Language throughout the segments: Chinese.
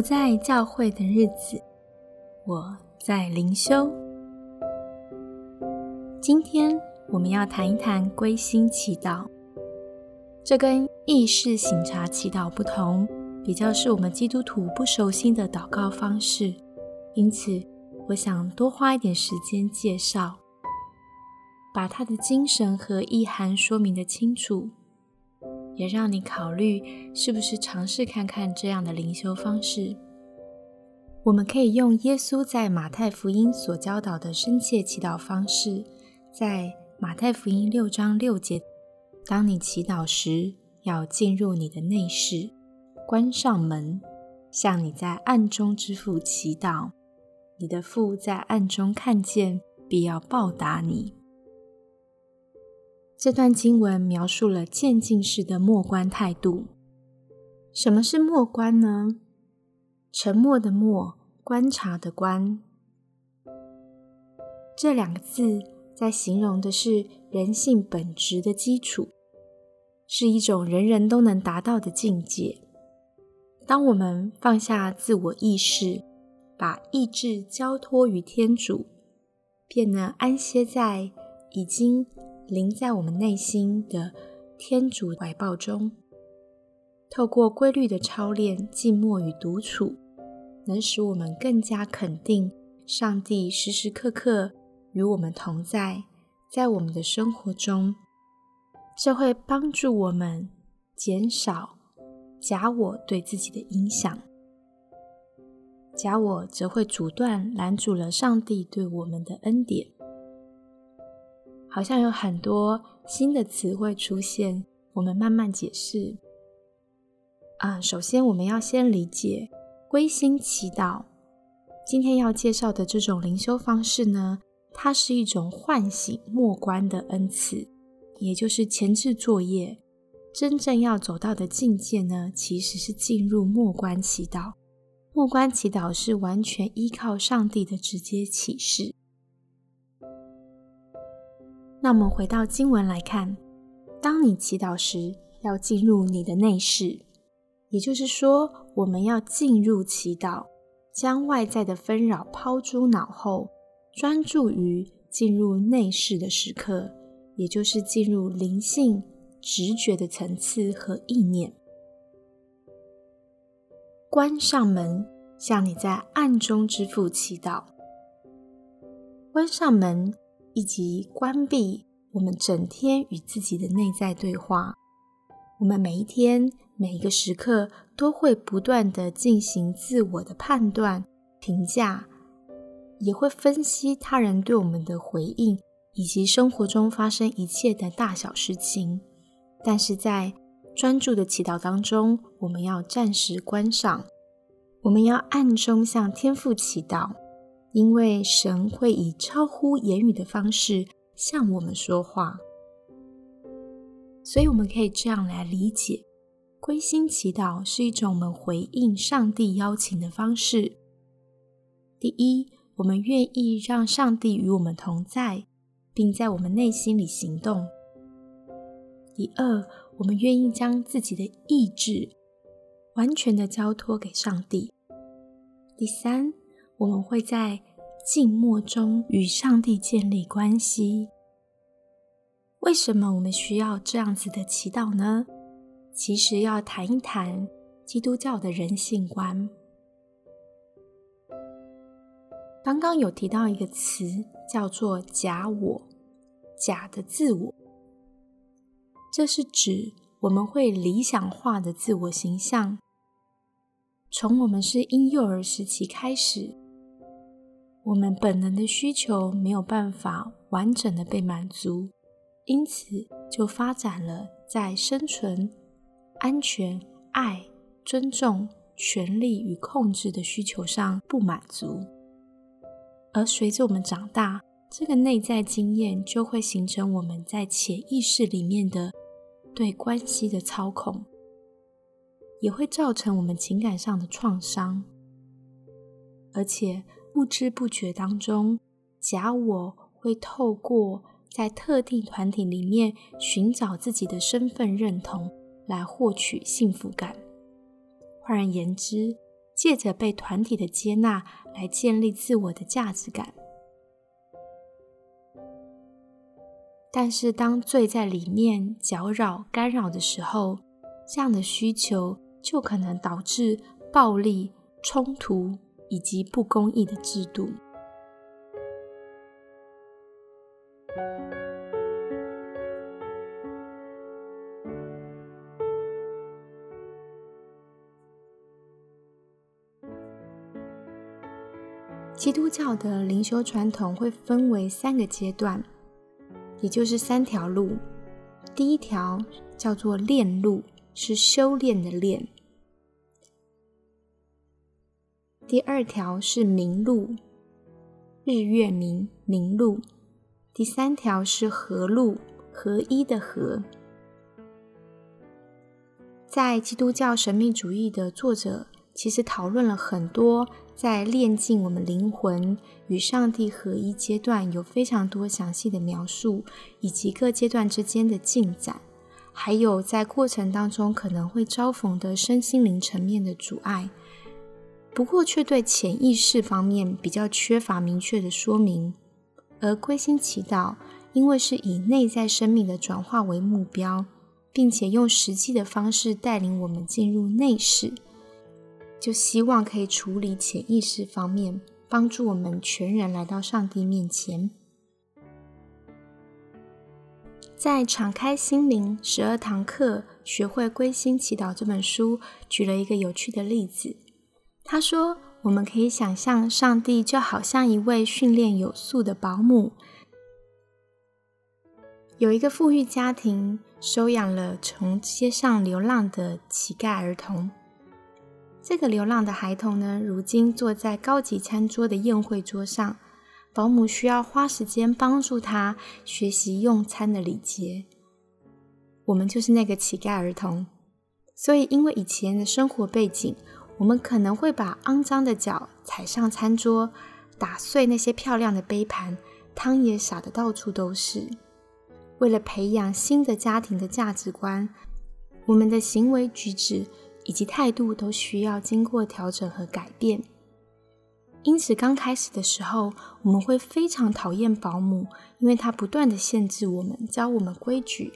不在教会的日子，我在灵修。今天我们要谈一谈归心祈祷，这跟意识醒察祈祷不同，比较是我们基督徒不熟悉的祷告方式，因此我想多花一点时间介绍，把它的精神和意涵说明的清楚。也让你考虑是不是尝试看看这样的灵修方式。我们可以用耶稣在马太福音所教导的深切祈祷方式，在马太福音六章六节，当你祈祷时，要进入你的内室，关上门，向你在暗中之父祈祷。你的父在暗中看见，必要报答你。这段经文描述了渐进式的默观态度。什么是默观呢？沉默的默，观察的观。这两个字在形容的是人性本质的基础，是一种人人都能达到的境界。当我们放下自我意识，把意志交托于天主，便能安歇在已经。临在我们内心的天主怀抱中，透过规律的操练、静默与独处，能使我们更加肯定上帝时时刻刻与我们同在，在我们的生活中，这会帮助我们减少假我对自己的影响。假我则会阻断、拦阻了上帝对我们的恩典。好像有很多新的词汇出现，我们慢慢解释。啊，首先我们要先理解归心祈祷。今天要介绍的这种灵修方式呢，它是一种唤醒默观的恩赐，也就是前置作业。真正要走到的境界呢，其实是进入默观祈祷。默观祈祷是完全依靠上帝的直接启示。那我们回到经文来看，当你祈祷时，要进入你的内室，也就是说，我们要进入祈祷，将外在的纷扰抛诸脑后，专注于进入内室的时刻，也就是进入灵性直觉的层次和意念。关上门，向你在暗中之父祈祷。关上门。以及关闭我们整天与自己的内在对话。我们每一天每一个时刻都会不断的进行自我的判断、评价，也会分析他人对我们的回应，以及生活中发生一切的大小事情。但是在专注的祈祷当中，我们要暂时关上，我们要暗中向天父祈祷。因为神会以超乎言语的方式向我们说话，所以我们可以这样来理解：归心祈祷是一种我们回应上帝邀请的方式。第一，我们愿意让上帝与我们同在，并在我们内心里行动；第二，我们愿意将自己的意志完全的交托给上帝；第三。我们会在静默中与上帝建立关系。为什么我们需要这样子的祈祷呢？其实要谈一谈基督教的人性观。刚刚有提到一个词，叫做“假我”，假的自我。这是指我们会理想化的自我形象，从我们是婴幼儿时期开始。我们本能的需求没有办法完整的被满足，因此就发展了在生存、安全、爱、尊重、权力与控制的需求上不满足。而随着我们长大，这个内在经验就会形成我们在潜意识里面的对关系的操控，也会造成我们情感上的创伤，而且。不知不觉当中，假我会透过在特定团体里面寻找自己的身份认同，来获取幸福感。换而言之，借着被团体的接纳来建立自我的价值感。但是，当罪在里面搅扰、干扰的时候，这样的需求就可能导致暴力、冲突以及不公义的制度。基督教的灵修传统会分为三个阶段，也就是三条路。第一条叫做炼路，是修炼的炼；第二条是明路，日月明明路；第三条是合路，合一的合。在基督教神秘主义的作者其实讨论了很多。在炼尽我们灵魂与上帝合一阶段，有非常多详细的描述，以及各阶段之间的进展，还有在过程当中可能会遭逢的身心灵层面的阻碍。不过，却对潜意识方面比较缺乏明确的说明。而归心祈祷，因为是以内在生命的转化为目标，并且用实际的方式带领我们进入内室。就希望可以处理潜意识方面，帮助我们全然来到上帝面前。在《敞开心灵十二堂课学会归心祈祷》这本书，举了一个有趣的例子。他说：“我们可以想象，上帝就好像一位训练有素的保姆。有一个富裕家庭收养了从街上流浪的乞丐儿童。”这个流浪的孩童呢，如今坐在高级餐桌的宴会桌上，保姆需要花时间帮助他学习用餐的礼节。我们就是那个乞丐儿童，所以因为以前的生活背景，我们可能会把肮脏的脚踩上餐桌，打碎那些漂亮的杯盘，汤也洒得到处都是。为了培养新的家庭的价值观，我们的行为举止。以及态度都需要经过调整和改变，因此刚开始的时候，我们会非常讨厌保姆，因为她不断的限制我们，教我们规矩。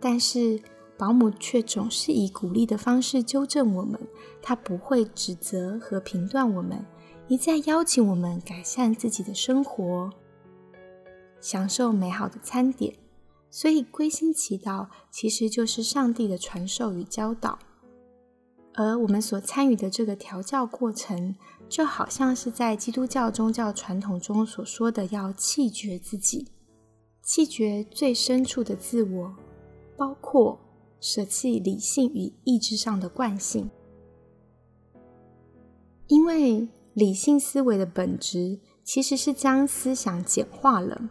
但是保姆却总是以鼓励的方式纠正我们，他不会指责和评断我们，一再邀请我们改善自己的生活，享受美好的餐点。所以归心祈祷其实就是上帝的传授与教导。而我们所参与的这个调教过程，就好像是在基督教宗教传统中所说的，要弃绝自己，弃绝最深处的自我，包括舍弃理性与意志上的惯性。因为理性思维的本质其实是将思想简化了，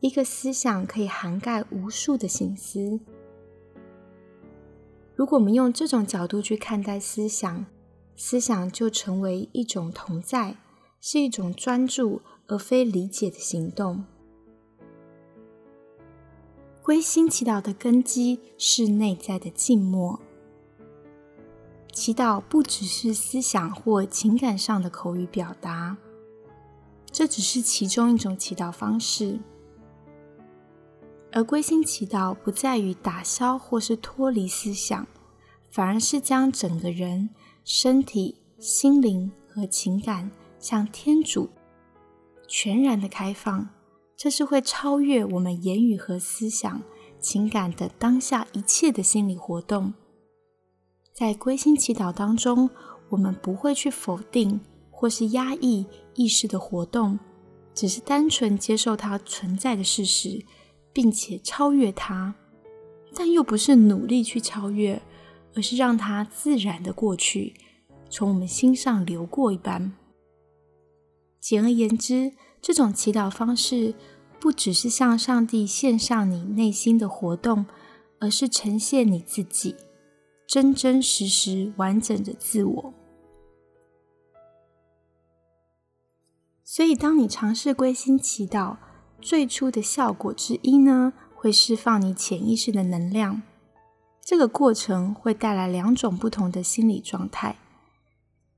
一个思想可以涵盖无数的心思。如果我们用这种角度去看待思想，思想就成为一种同在，是一种专注而非理解的行动。归心祈祷的根基是内在的静默。祈祷不只是思想或情感上的口语表达，这只是其中一种祈祷方式。而归心祈祷不在于打消或是脱离思想，反而是将整个人、身体、心灵和情感向天主全然的开放。这是会超越我们言语和思想、情感的当下一切的心理活动。在归心祈祷当中，我们不会去否定或是压抑意识的活动，只是单纯接受它存在的事实。并且超越它，但又不是努力去超越，而是让它自然的过去，从我们心上流过一般。简而言之，这种祈祷方式不只是向上帝献上你内心的活动，而是呈现你自己真真实实完整的自我。所以，当你尝试归心祈祷。最初的效果之一呢，会释放你潜意识的能量。这个过程会带来两种不同的心理状态。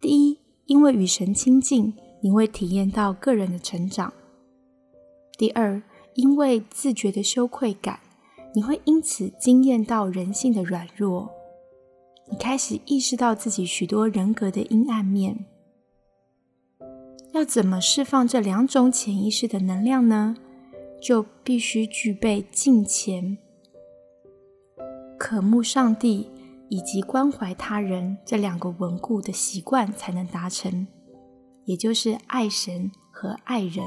第一因为与神亲近，你会体验到个人的成长。第二，因为自觉的羞愧感，你会因此惊艳到人性的软弱。你开始意识到自己许多人格的阴暗面。要怎么释放这两种潜意识的能量呢？就必须具备敬虔、渴慕上帝以及关怀他人这两个稳固的习惯才能达成，也就是爱神和爱人。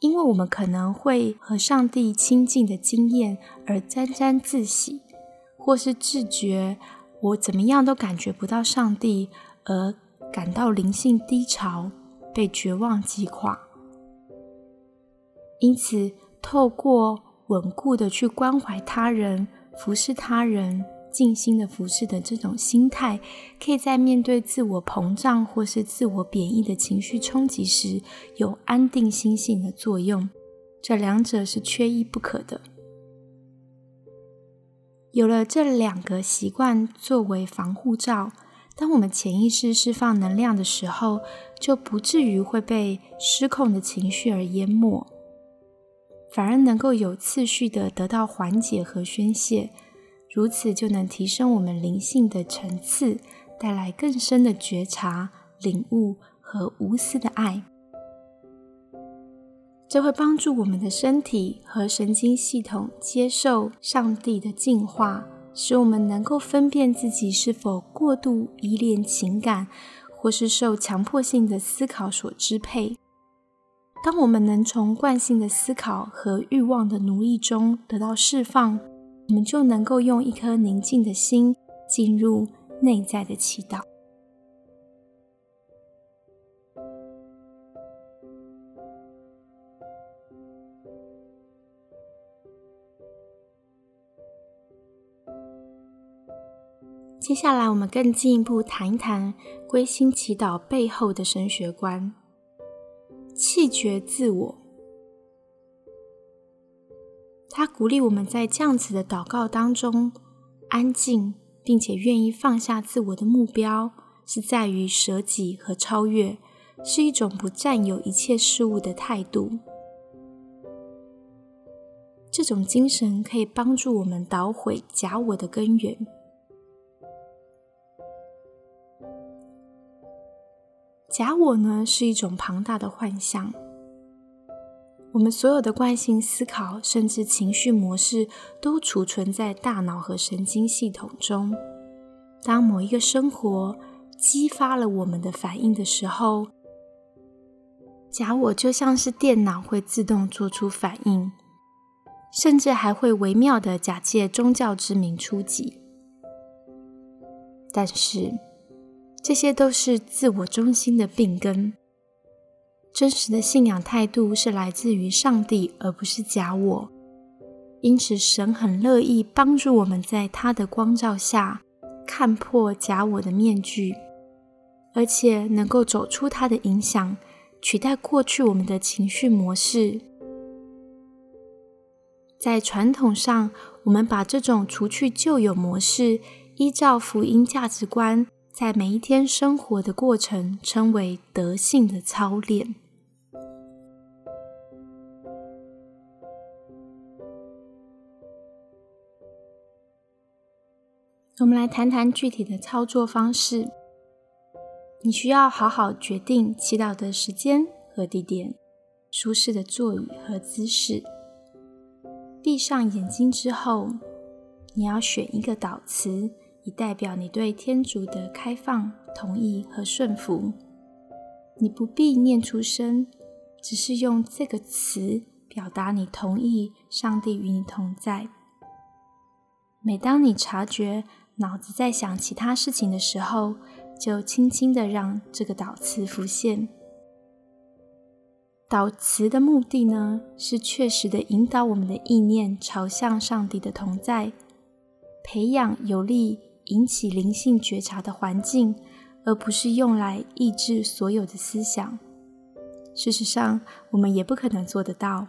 因为我们可能会和上帝亲近的经验而沾沾自喜，或是自觉我怎么样都感觉不到上帝，而感到灵性低潮，被绝望击垮。因此，透过稳固的去关怀他人、服侍他人、静心的服侍的这种心态，可以在面对自我膨胀或是自我贬义的情绪冲击时，有安定心性的作用。这两者是缺一不可的。有了这两个习惯作为防护罩，当我们潜意识释放能量的时候，就不至于会被失控的情绪而淹没。反而能够有次序的得到缓解和宣泄，如此就能提升我们灵性的层次，带来更深的觉察、领悟和无私的爱。这会帮助我们的身体和神经系统接受上帝的净化，使我们能够分辨自己是否过度依恋情感，或是受强迫性的思考所支配。当我们能从惯性的思考和欲望的奴役中得到释放，我们就能够用一颗宁静的心进入内在的祈祷。接下来，我们更进一步谈一谈归心祈祷背后的神学观。气绝自我，他鼓励我们在这样子的祷告当中安静，并且愿意放下自我的目标，是在于舍己和超越，是一种不占有一切事物的态度。这种精神可以帮助我们捣毁假我的根源。假我呢是一种庞大的幻象。我们所有的惯性思考，甚至情绪模式，都储存在大脑和神经系统中。当某一个生活激发了我们的反应的时候，假我就像是电脑会自动做出反应，甚至还会微妙的假借宗教之名出击。但是。这些都是自我中心的病根。真实的信仰态度是来自于上帝，而不是假我。因此，神很乐意帮助我们在他的光照下看破假我的面具，而且能够走出他的影响，取代过去我们的情绪模式。在传统上，我们把这种除去旧有模式，依照福音价值观。在每一天生活的过程，称为德性的操练。我们来谈谈具体的操作方式。你需要好好决定祈祷的时间和地点，舒适的座椅和姿势。闭上眼睛之后，你要选一个祷词。以代表你对天主的开放、同意和顺服。你不必念出声，只是用这个词表达你同意上帝与你同在。每当你察觉脑子在想其他事情的时候，就轻轻的让这个导词浮现。导词的目的呢，是确实的引导我们的意念朝向上帝的同在，培养有利。引起灵性觉察的环境，而不是用来抑制所有的思想。事实上，我们也不可能做得到。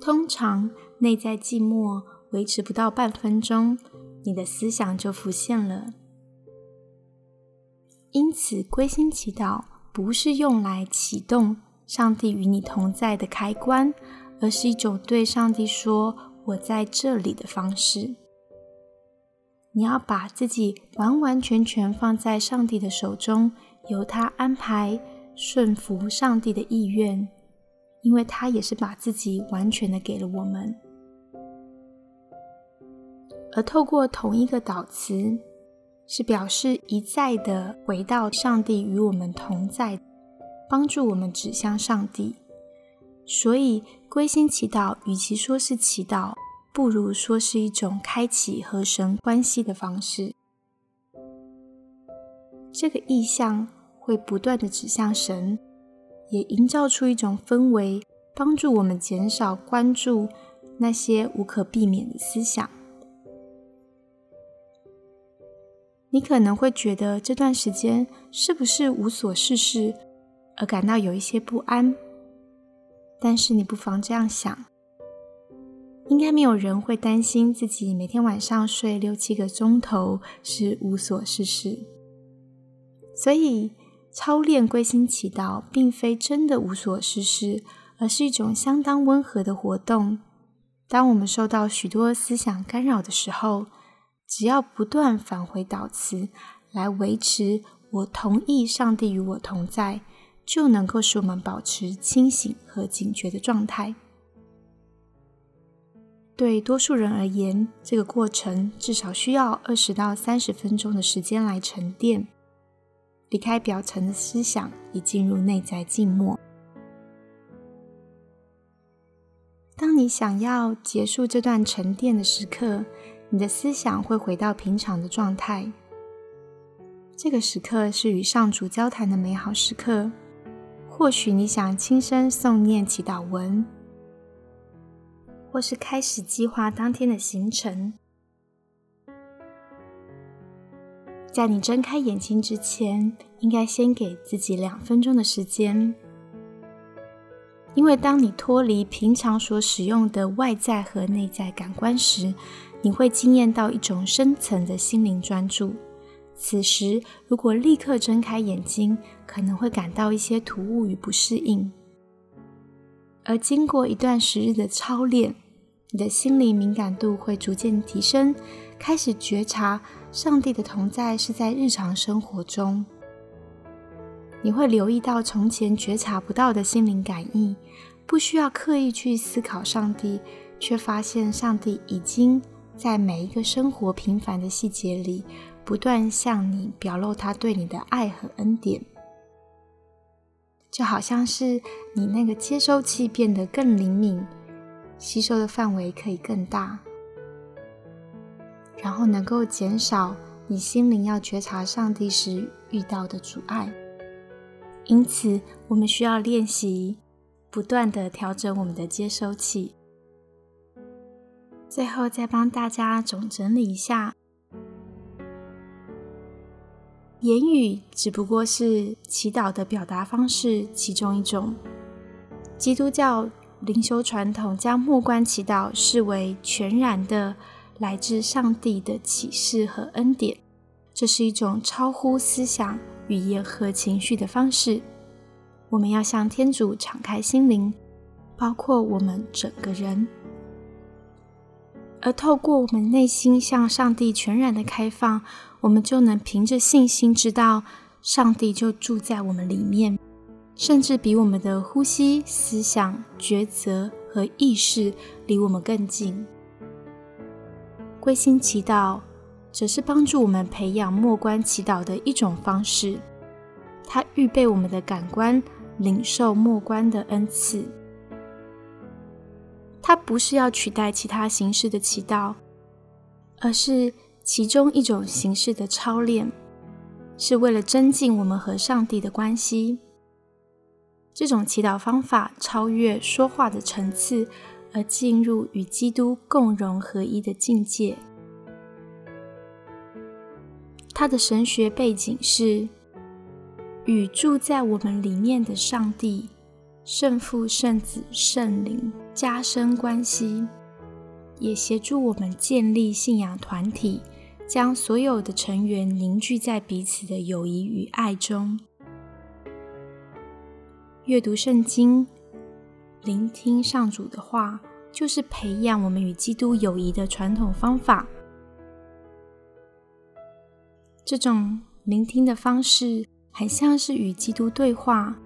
通常，内在寂寞维持不到半分钟，你的思想就浮现了。因此，归心祈祷不是用来启动上帝与你同在的开关，而是一种对上帝说“我在这里”的方式。你要把自己完完全全放在上帝的手中，由他安排，顺服上帝的意愿，因为他也是把自己完全的给了我们。而透过同一个祷词。是表示一再的回到上帝与我们同在，帮助我们指向上帝。所以归心祈祷，与其说是祈祷，不如说是一种开启和神关系的方式。这个意象会不断的指向神，也营造出一种氛围，帮助我们减少关注那些无可避免的思想。你可能会觉得这段时间是不是无所事事，而感到有一些不安。但是你不妨这样想：应该没有人会担心自己每天晚上睡六七个钟头是无所事事。所以，操练归心祈祷，并非真的无所事事，而是一种相当温和的活动。当我们受到许多思想干扰的时候，只要不断返回祷词，来维持我同意上帝与我同在，就能够使我们保持清醒和警觉的状态。对多数人而言，这个过程至少需要二十到三十分钟的时间来沉淀，离开表层的思想，以进入内在静默。当你想要结束这段沉淀的时刻，你的思想会回到平常的状态。这个时刻是与上主交谈的美好时刻。或许你想轻声诵念祈祷文，或是开始计划当天的行程。在你睁开眼睛之前，应该先给自己两分钟的时间，因为当你脱离平常所使用的外在和内在感官时，你会惊艳到一种深层的心灵专注。此时，如果立刻睁开眼睛，可能会感到一些突兀与不适应。而经过一段时日的操练，你的心灵敏感度会逐渐提升，开始觉察上帝的同在是在日常生活中。你会留意到从前觉察不到的心灵感应，不需要刻意去思考上帝，却发现上帝已经。在每一个生活平凡的细节里，不断向你表露他对你的爱和恩典，就好像是你那个接收器变得更灵敏，吸收的范围可以更大，然后能够减少你心灵要觉察上帝时遇到的阻碍。因此，我们需要练习不断的调整我们的接收器。最后再帮大家总整理一下，言语只不过是祈祷的表达方式其中一种。基督教灵修传统将默观祈祷视为全然的来自上帝的启示和恩典，这是一种超乎思想、语言和情绪的方式。我们要向天主敞开心灵，包括我们整个人。而透过我们内心向上帝全然的开放，我们就能凭着信心知道，上帝就住在我们里面，甚至比我们的呼吸、思想、抉择和意识离我们更近。归心祈祷，则是帮助我们培养默观祈祷的一种方式，它预备我们的感官领受默观的恩赐。它不是要取代其他形式的祈祷，而是其中一种形式的操练，是为了增进我们和上帝的关系。这种祈祷方法超越说话的层次，而进入与基督共融合一的境界。它的神学背景是与住在我们里面的上帝。圣父、圣子、圣灵加深关系，也协助我们建立信仰团体，将所有的成员凝聚在彼此的友谊与爱中。阅读圣经，聆听上主的话，就是培养我们与基督友谊的传统方法。这种聆听的方式，很像是与基督对话。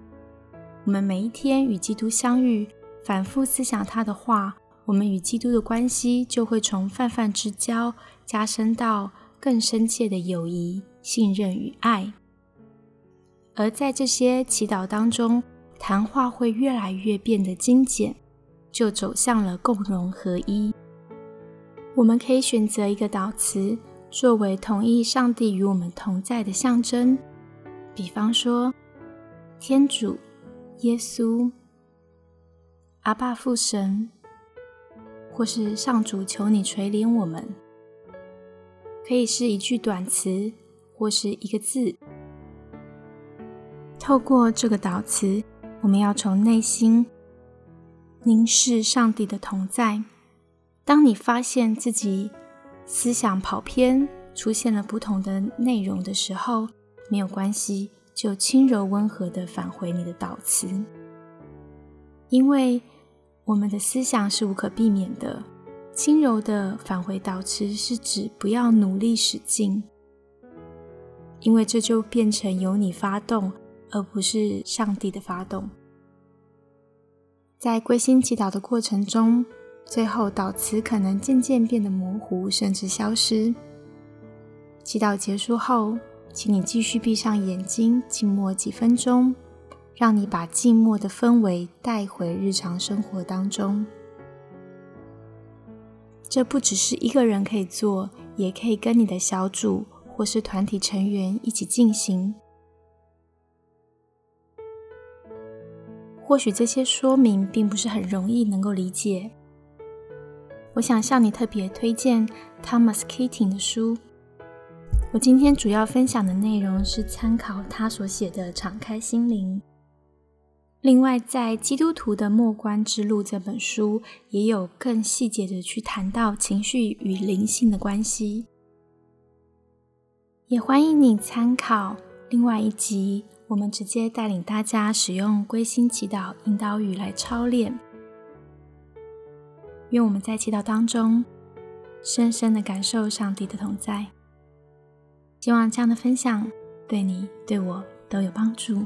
我们每一天与基督相遇，反复思想他的话，我们与基督的关系就会从泛泛之交加深到更深切的友谊、信任与爱。而在这些祈祷当中，谈话会越来越变得精简，就走向了共融合一。我们可以选择一个导词。作为同意上帝与我们同在的象征，比方说天主、耶稣、阿爸父神，或是上主求你垂怜我们，可以是一句短词，或是一个字。透过这个导词，我们要从内心凝视上帝的同在。当你发现自己，思想跑偏，出现了不同的内容的时候，没有关系，就轻柔温和的返回你的导词，因为我们的思想是无可避免的。轻柔的返回导词是指不要努力使劲，因为这就变成由你发动，而不是上帝的发动。在归心祈祷的过程中。最后，祷词可能渐渐变得模糊，甚至消失。祈祷结束后，请你继续闭上眼睛，静默几分钟，让你把静默的氛围带回日常生活当中。这不只是一个人可以做，也可以跟你的小组或是团体成员一起进行。或许这些说明并不是很容易能够理解。我想向你特别推荐 Thomas Keating 的书。我今天主要分享的内容是参考他所写的《敞开心灵》。另外，在《基督徒的末关之路》这本书也有更细节的去谈到情绪与灵性的关系。也欢迎你参考另外一集，我们直接带领大家使用归心祈祷引导语来操练。愿我们在祈祷当中，深深的感受上帝的同在。希望这样的分享对你、对我都有帮助。